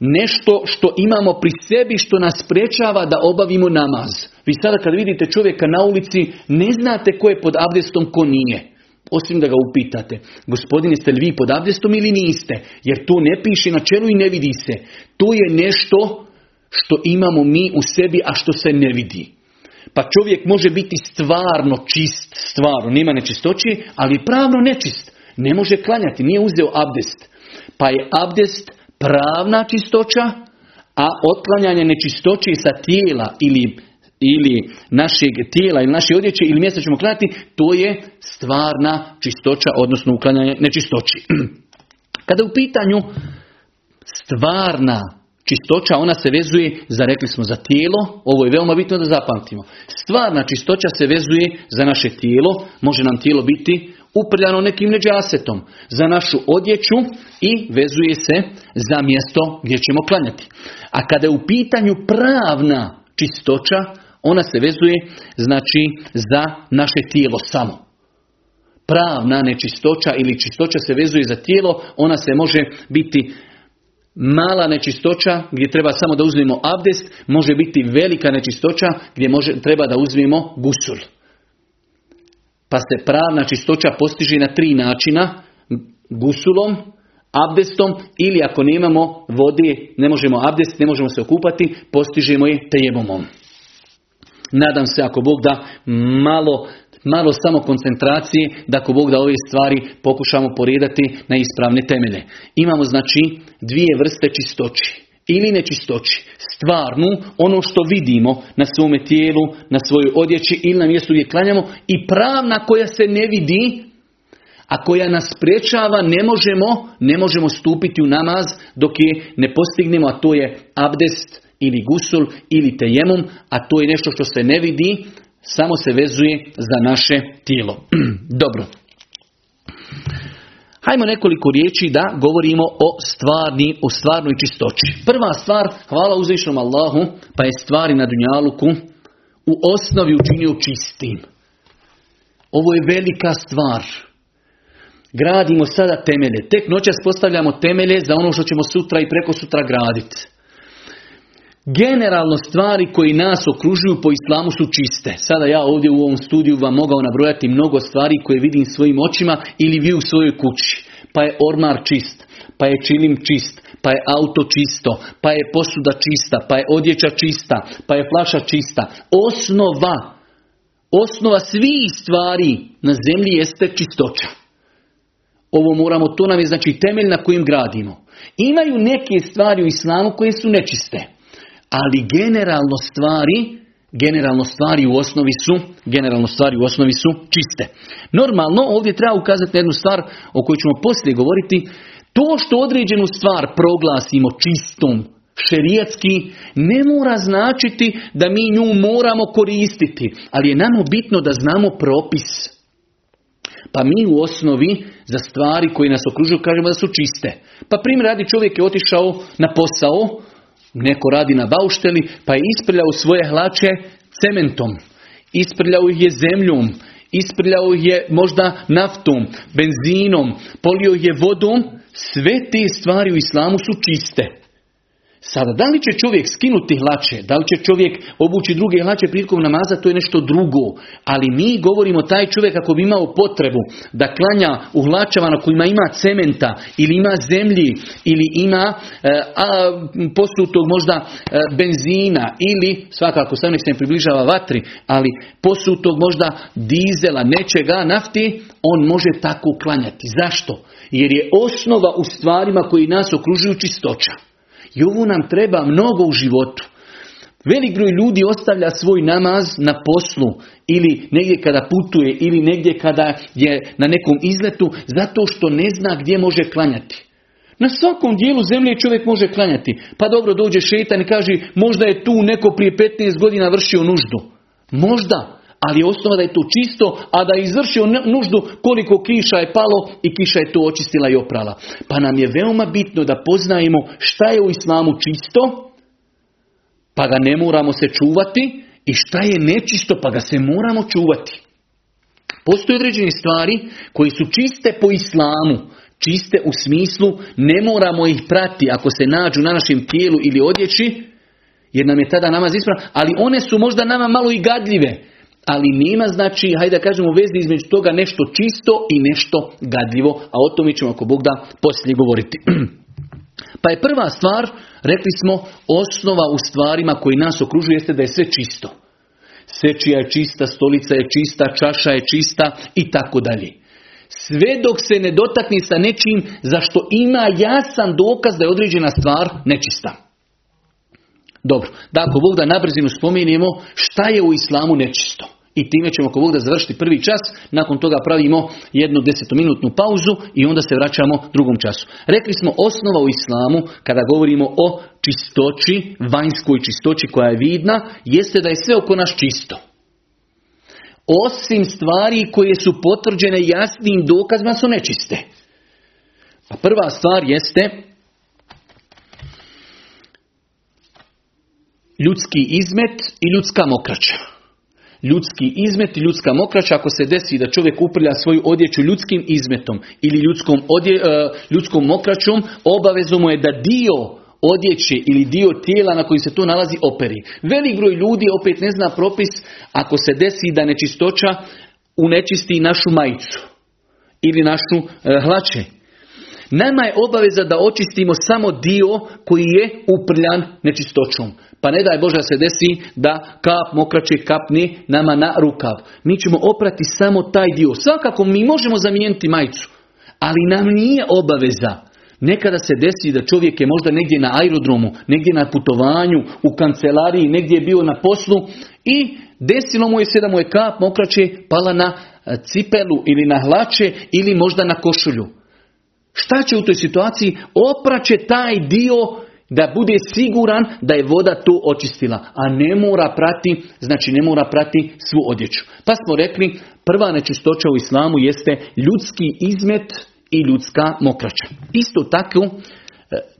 nešto što imamo pri sebi što nas sprečava da obavimo namaz. Vi sada kad vidite čovjeka na ulici ne znate ko je pod abdestom, ko nije. Osim da ga upitate, gospodine ste li vi pod abdestom ili niste? Jer to ne piše na čelu i ne vidi se. To je nešto što imamo mi u sebi, a što se ne vidi. Pa čovjek može biti stvarno čist, stvarno, nema nečistoći, ali pravno nečist. Ne može klanjati, nije uzeo abdest. Pa je abdest pravna čistoća, a otklanjanje nečistoći sa tijela ili, ili našeg tijela ili naše odjeće ili mjesta ćemo klanjati, to je stvarna čistoća, odnosno uklanjanje nečistoći. Kada u pitanju stvarna čistoća, ona se vezuje, za rekli smo, za tijelo, ovo je veoma bitno da zapamtimo. Stvarna čistoća se vezuje za naše tijelo, može nam tijelo biti uprljano nekim neđasetom za našu odjeću i vezuje se za mjesto gdje ćemo klanjati. A kada je u pitanju pravna čistoća, ona se vezuje znači za naše tijelo samo. Pravna nečistoća ili čistoća se vezuje za tijelo, ona se može biti mala nečistoća gdje treba samo da uzmemo abdest, može biti velika nečistoća gdje može, treba da uzmemo gusul. Pa se pravna čistoća postiže na tri načina. Gusulom, abdestom ili ako nemamo vode, ne možemo abdest, ne možemo se okupati, postižemo je tejebomom. Nadam se ako Bog da malo, malo samo koncentracije, da ako Bog da ove stvari pokušamo poredati na ispravne temelje. Imamo znači dvije vrste čistoći ili nečistoći, stvarnu, ono što vidimo na svome tijelu, na svojoj odjeći ili na mjestu gdje klanjamo i pravna koja se ne vidi, a koja nas sprečava, ne možemo, ne možemo stupiti u namaz dok je ne postignemo, a to je abdest ili gusul ili tejemum, a to je nešto što se ne vidi, samo se vezuje za naše tijelo. Dobro. Hajmo nekoliko riječi da govorimo o stvarni, o stvarnoj čistoći. Prva stvar, hvala uzvišnom Allahu, pa je stvari na Dunjaluku u osnovi učinio čistim. Ovo je velika stvar. Gradimo sada temelje. Tek noćas postavljamo temelje za ono što ćemo sutra i preko sutra graditi. Generalno stvari koji nas okružuju po islamu su čiste. Sada ja ovdje u ovom studiju vam mogao nabrojati mnogo stvari koje vidim svojim očima ili vi u svojoj kući. pa je ormar čist, pa je čilim čist, pa je auto čisto, pa je posuda čista, pa je odjeća čista, pa je flaša čista. Osnova, osnova svih stvari na zemlji jeste čistoća. Ovo moramo, to nam je znači temelj na kojim gradimo. Imaju neke stvari u islamu koje su nečiste, ali generalno stvari generalno stvari u osnovi su generalno stvari u osnovi su čiste. Normalno ovdje treba ukazati na jednu stvar o kojoj ćemo poslije govoriti. To što određenu stvar proglasimo čistom, šerijatski, ne mora značiti da mi nju moramo koristiti, ali je nama bitno da znamo propis. Pa mi u osnovi za stvari koje nas okružuju kažemo da su čiste. Pa primjer radi čovjek je otišao na posao, Neko radi na baušteli pa je isprljao svoje hlače cementom. Isprljao ih je zemljom. Isprljao ih je možda naftom, benzinom, polio je vodom. Sve te stvari u islamu su čiste. Sada, da li će čovjek skinuti hlače, da li će čovjek obući druge hlače prilikom namaza, to je nešto drugo. Ali mi govorimo taj čovjek ako bi imao potrebu da klanja u hlačama na kojima ima cementa ili ima zemlji ili ima e, a, posutog možda e, benzina ili svakako sam se ne približava vatri, ali posutog možda dizela, nečega, nafti, on može tako klanjati. Zašto? Jer je osnova u stvarima koji nas okružuju čistoća. I ovo nam treba mnogo u životu. Velik broj ljudi ostavlja svoj namaz na poslu ili negdje kada putuje ili negdje kada je na nekom izletu zato što ne zna gdje može klanjati. Na svakom dijelu zemlje čovjek može klanjati. Pa dobro dođe šetan i kaže možda je tu neko prije 15 godina vršio nuždu. Možda, ali je osnova da je to čisto, a da je izvršio nuždu koliko kiša je palo i kiša je to očistila i oprala. Pa nam je veoma bitno da poznajemo šta je u islamu čisto, pa ga ne moramo se čuvati, i šta je nečisto, pa ga se moramo čuvati. Postoje određene stvari koje su čiste po islamu, čiste u smislu ne moramo ih prati ako se nađu na našem tijelu ili odjeći, jer nam je tada namaz ispravan, ali one su možda nama malo i gadljive ali nema znači, hajde da kažemo, vezi između toga nešto čisto i nešto gadljivo, a o tome ćemo ako Bog da poslije govoriti. pa je prva stvar, rekli smo, osnova u stvarima koji nas okružuju jeste da je sve čisto. Sečija je čista, stolica je čista, čaša je čista i tako dalje. Sve dok se ne dotakne sa nečim za što ima jasan dokaz da je određena stvar nečista. Dobro, da ako Bog da nabrzinu spominjemo šta je u islamu nečisto. I time ćemo ako Bog da završiti prvi čas, nakon toga pravimo jednu desetominutnu pauzu i onda se vraćamo drugom času. Rekli smo osnova u islamu, kada govorimo o čistoći, vanjskoj čistoći koja je vidna, jeste da je sve oko nas čisto. Osim stvari koje su potvrđene jasnim dokazima su nečiste. Pa prva stvar jeste ljudski izmet i ljudska mokraća ljudski izmet i ljudska mokraća, ako se desi da čovjek uprlja svoju odjeću ljudskim izmetom ili ljudskom, odje, e, ljudskom mokraćom, obavezno mu je da dio odjeće ili dio tijela na koji se to nalazi operi. Velik broj ljudi opet ne zna propis ako se desi da nečistoća unečisti našu majicu ili našu e, hlače. Nama je obaveza da očistimo samo dio koji je uprljan nečistoćom. Pa ne daj Bože se desi da kap mokraće kapni nama na rukav. Mi ćemo oprati samo taj dio. Svakako mi možemo zamijeniti majicu. Ali nam nije obaveza. Nekada se desi da čovjek je možda negdje na aerodromu, negdje na putovanju, u kancelariji, negdje je bio na poslu i desilo mu je se da mu je kap mokraće pala na e, cipelu ili na hlače ili možda na košulju. Šta će u toj situaciji? Opraće taj dio da bude siguran da je voda to očistila, a ne mora prati, znači ne mora prati svu odjeću. Pa smo rekli, prva nečistoća u islamu jeste ljudski izmet i ljudska mokraća. Isto tako,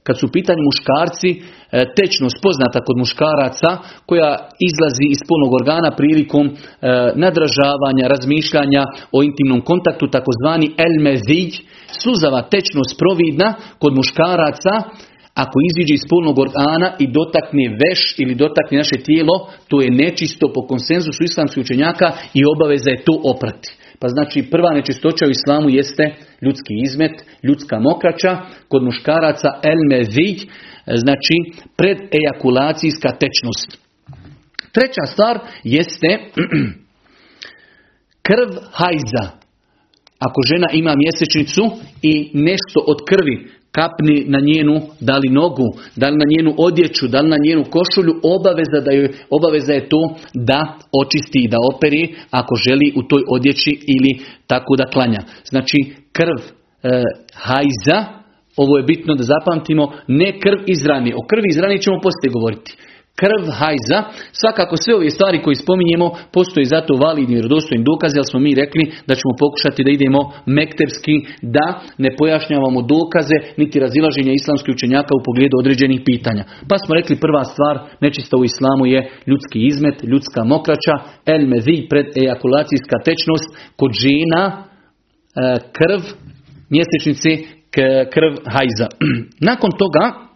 kad su u pitanju muškarci, e, tečnost poznata kod muškaraca koja izlazi iz polnog organa prilikom e, nadražavanja, razmišljanja o intimnom kontaktu, takozvani elmezij, suzava tečnost providna kod muškaraca ako iziđe iz polnog organa i dotakne veš ili dotakne naše tijelo, to je nečisto po konsenzusu islamskih učenjaka i obaveza je to oprati. Pa znači prva nečistoća u islamu jeste ljudski izmet, ljudska mokraća, kod muškaraca el znači pred ejakulacijska tečnost. Treća stvar jeste krv hajza. Ako žena ima mjesečnicu i nešto od krvi kapni na njenu, da li nogu, da li na njenu odjeću, da li na njenu košulju, obaveza, da joj, obaveza je to da očisti i da operi ako želi u toj odjeći ili tako da klanja. Znači krv e, hajza, ovo je bitno da zapamtimo, ne krv iz rani. O krvi iz rani ćemo poslije govoriti krv, hajza. Svakako sve ove stvari koje spominjemo postoji zato validni vjerodostojni dokaz, jer smo mi rekli da ćemo pokušati da idemo mektevski, da ne pojašnjavamo dokaze niti razilaženja islamskih učenjaka u pogledu određenih pitanja. Pa smo rekli prva stvar nečista u islamu je ljudski izmet, ljudska mokraća, el mezi pred ejakulacijska tečnost kod žena, e, krv, mjesečnice, krv hajza. Nakon toga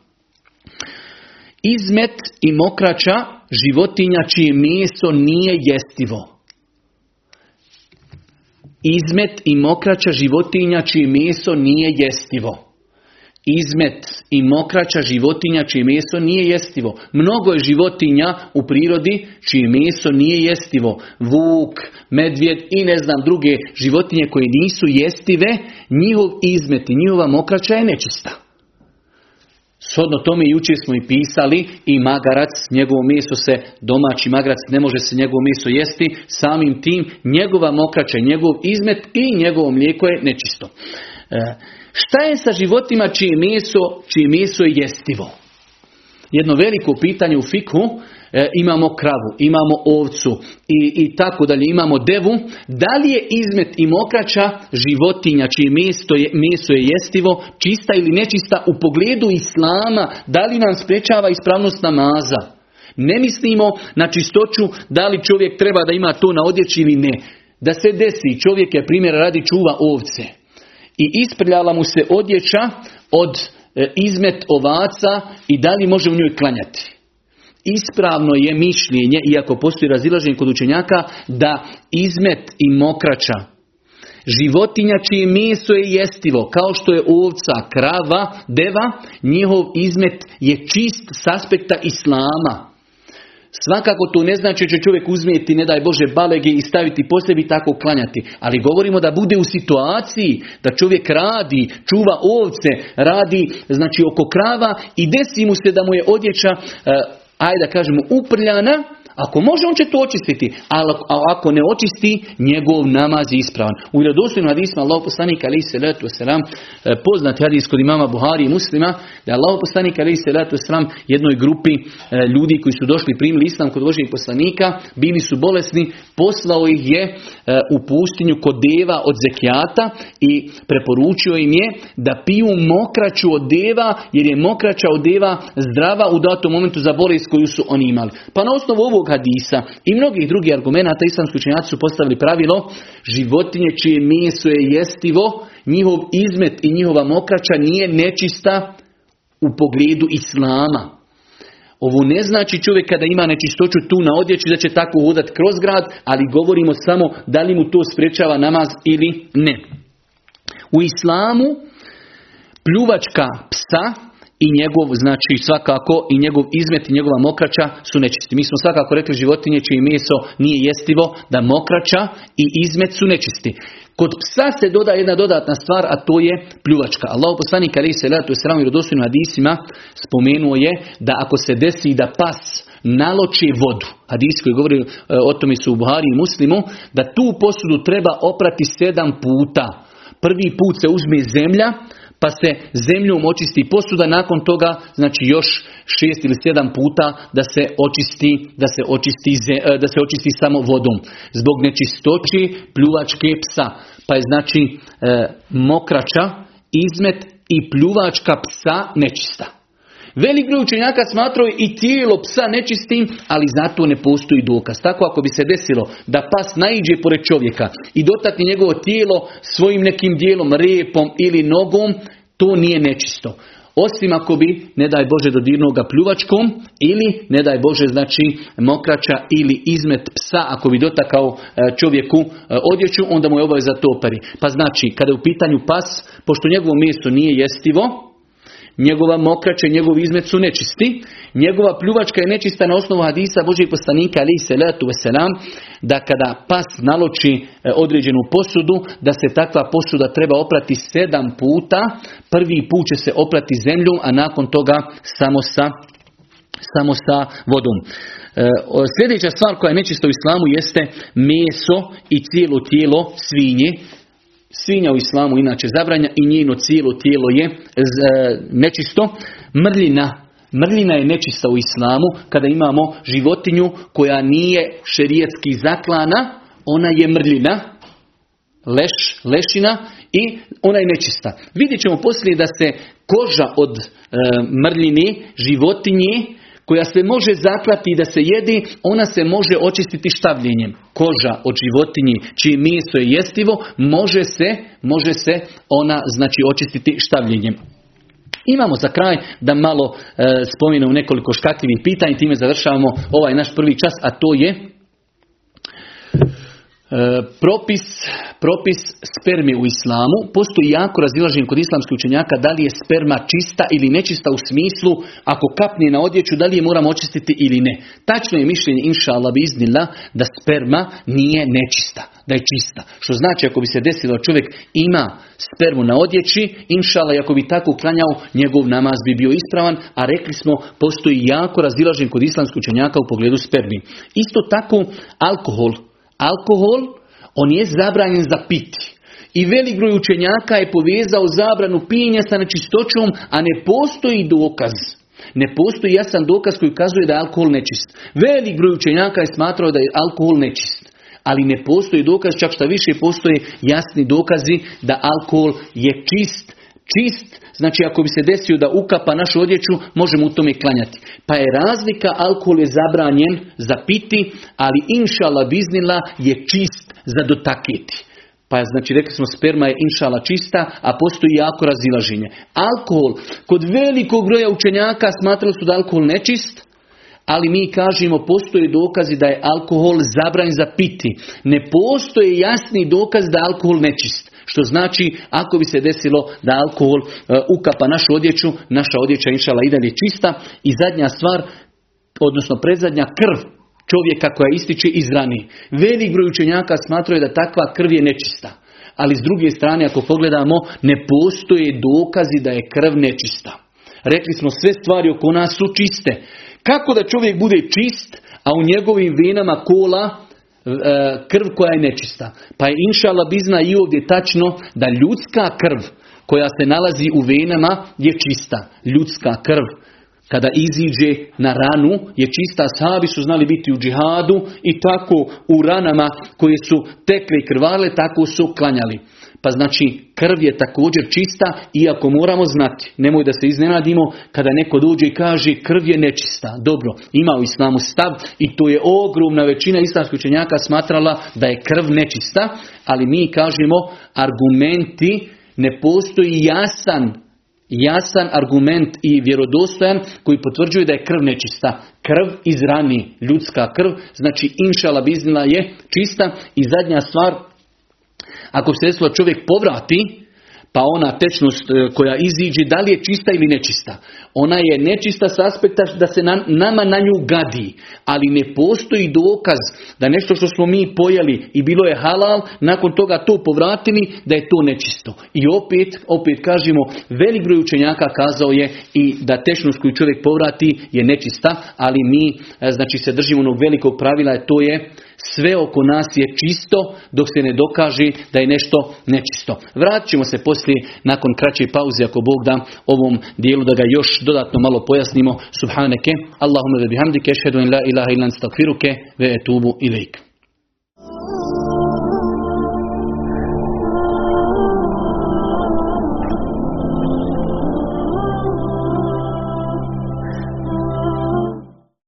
izmet i mokraća životinja čije meso nije jestivo. Izmet i mokraća životinja čije meso nije jestivo. Izmet i mokraća životinja čije meso nije jestivo. Mnogo je životinja u prirodi čije meso nije jestivo. Vuk, medvjed i ne znam druge životinje koje nisu jestive, njihov izmet i njihova mokraća je nečista. Shodno tome jučer smo i pisali i magarac, njegovo meso se, domaći magarac, ne može se njegovo meso jesti, samim tim njegova mokraća, njegov izmet i njegovo mlijeko je nečisto. E, šta je sa životima čije meso, čije meso je jestivo? Jedno veliko pitanje u fikhu, imamo kravu, imamo ovcu i, i tako dalje, imamo devu, da li je izmet i mokraća životinja čije meso je, meso je jestivo, čista ili nečista u pogledu islama, da li nam sprečava ispravnost namaza? Ne mislimo na čistoću da li čovjek treba da ima to na odjeći ili ne. Da se desi, čovjek je primjer radi čuva ovce i isprljala mu se odjeća od e, izmet ovaca i da li može u njoj klanjati. Ispravno je mišljenje, iako postoji razilaženje kod učenjaka, da izmet i mokraća životinja čije meso je jestivo, kao što je ovca, krava, deva, njihov izmet je čist s aspekta islama. Svakako to ne znači da će čovjek uzmijeti, ne daj Bože, balege i staviti po sebi tako klanjati. Ali govorimo da bude u situaciji da čovjek radi, čuva ovce, radi znači oko krava i desi mu se da mu je odjeća e, ajde da kažemo uprljana, ako može, on će to očistiti, ali ako ne očisti, njegov namaz je ispravan. U vjerodostojnom hadisma Allah poslanik ali se letu selam poznat hadis kod imama Buhari i Muslima da je Allah poslanik ali se letu selam jednoj grupi e, ljudi koji su došli primili islam kod Božijeg poslanika, bili su bolesni, poslao ih je e, u pustinju kod deva od zekijata i preporučio im je da piju mokraću od deva jer je mokraća od deva zdrava u datom momentu za bolest koju su oni imali. Pa na osnovu ovog hadisa i mnogih drugih argumenata islamski učenjaci su postavili pravilo životinje čije meso je jestivo, njihov izmet i njihova mokraća nije nečista u pogledu islama. Ovo ne znači čovjek kada ima nečistoću tu na odjeći da će tako hodati kroz grad, ali govorimo samo da li mu to sprečava namaz ili ne. U islamu pljuvačka psa i njegov, znači svakako, i njegov izmet i njegova mokraća su nečisti. Mi smo svakako rekli životinje čije meso nije jestivo, da mokraća i izmet su nečisti. Kod psa se doda jedna dodatna stvar, a to je pljuvačka. Allah poslanik ali se letu sram i hadisima spomenuo je da ako se desi da pas naloči vodu, hadis koji govori e, o tome su u Buhari i Muslimu, da tu posudu treba oprati sedam puta. Prvi put se uzme zemlja, pa se zemljom očisti posuda, nakon toga znači još šest ili sedam puta da se očisti, da se očisti, e, da se očisti samo vodom. Zbog nečistoći pljuvačke psa. Pa je znači e, mokrača, izmet i pljuvačka psa nečista. Velik broj učenjaka smatraju i tijelo psa nečistim, ali zato ne postoji dokaz. Tako ako bi se desilo da pas naiđe pored čovjeka i dotakne njegovo tijelo svojim nekim dijelom, repom ili nogom, to nije nečisto. Osim ako bi, ne daj Bože, dodirnuo ga pljuvačkom ili, ne daj Bože, znači mokrača ili izmet psa ako bi dotakao e, čovjeku e, odjeću, onda mu je obaveza to operi. Pa znači, kada je u pitanju pas, pošto njegovo mjesto nije jestivo, njegova mokraća i njegov izmet su nečisti, njegova pljuvačka je nečista na osnovu hadisa Božih poslanika ali se letu veselam, da kada pas naloči e, određenu posudu, da se takva posuda treba oprati sedam puta, prvi put će se oprati zemljom, a nakon toga samo sa, samo sa vodom. E, sljedeća stvar koja je nečista u islamu jeste meso i cijelo tijelo svinje. Svinja u islamu inače zabranja i njeno cijelo tijelo je e, nečisto. Mrljina Mrljina je nečista u islamu kada imamo životinju koja nije šerijetski zaklana, ona je mrljina, leš, lešina i ona je nečista. Vidjet ćemo poslije da se koža od e, mrljine, životinje, koja se može zaklati da se jedi, ona se može očistiti štavljenjem. Koža od životinji čije meso je jestivo, može se, može se ona znači očistiti štavljenjem. Imamo za kraj da malo e, spomenemo nekoliko škakljivih pitanja i time završavamo ovaj naš prvi čas, a to je propis, propis sperme u islamu, postoji jako razilažen kod islamskih učenjaka da li je sperma čista ili nečista u smislu ako kapne na odjeću da li je moramo očistiti ili ne. Tačno je mišljenje inša Allah iznila da sperma nije nečista, da je čista. Što znači ako bi se desilo čovjek ima spermu na odjeći, inša Allah ako bi tako klanjao njegov namaz bi bio ispravan, a rekli smo postoji jako razilažen kod islamskih učenjaka u pogledu spermi. Isto tako alkohol alkohol, on je zabranjen za piti. I velik broj učenjaka je povezao zabranu pijenja sa nečistoćom, a ne postoji dokaz. Ne postoji jasan dokaz koji kazuje da je alkohol nečist. Velik broj učenjaka je smatrao da je alkohol nečist. Ali ne postoji dokaz, čak što više postoje jasni dokazi da alkohol je čist. Čist, znači ako bi se desio da ukapa našu odjeću, možemo u tome klanjati. Pa je razlika, alkohol je zabranjen za piti, ali inšala biznila je čist za dotakiti. Pa znači rekli smo sperma je inšala čista, a postoji jako razilaženje. Alkohol, kod velikog broja učenjaka smatrali su da alkohol nečist, ali mi kažemo postoje dokazi da je alkohol zabranjen za piti. Ne postoje jasni dokaz da je alkohol nečist. Što znači, ako bi se desilo da alkohol e, ukapa našu odjeću, naša odjeća inšala i dalje čista. I zadnja stvar, odnosno predzadnja krv čovjeka koja ističe iz rani. Velik broj učenjaka smatraju da takva krv je nečista. Ali s druge strane, ako pogledamo, ne postoje dokazi da je krv nečista. Rekli smo sve stvari oko nas su čiste. Kako da čovjek bude čist, a u njegovim venama kola krv koja je nečista. Pa je inšala bizna i ovdje tačno da ljudska krv koja se nalazi u venama je čista. Ljudska krv kada iziđe na ranu je čista. Sahabi su znali biti u džihadu i tako u ranama koje su tekle i krvale tako su klanjali. Pa znači krv je također čista, iako moramo znati, nemoj da se iznenadimo kada neko dođe i kaže krv je nečista. Dobro, ima u islamu stav i to je ogromna većina islamskih učenjaka smatrala da je krv nečista, ali mi kažemo argumenti ne postoji jasan jasan argument i vjerodostojan koji potvrđuje da je krv nečista. Krv iz rani, ljudska krv, znači inšala biznila je čista i zadnja stvar ako se desilo čovjek povrati, pa ona tečnost e, koja iziđe, da li je čista ili nečista? Ona je nečista s aspekta da se nama na nju gadi, ali ne postoji dokaz da nešto što smo mi pojeli i bilo je halal, nakon toga to povratili, da je to nečisto. I opet, opet kažemo, velik broj učenjaka kazao je i da tečnost koju čovjek povrati je nečista, ali mi e, znači se držimo onog velikog pravila, to je sve oko nas je čisto dok se ne dokaže da je nešto nečisto. Vratit ćemo se poslije nakon kraće pauze ako Bog da ovom dijelu da ga još dodatno malo pojasnimo. Subhaneke, Allahumma da bihamdike, šhedu in la ilaha ilan stakfiruke, ve etubu ilaik.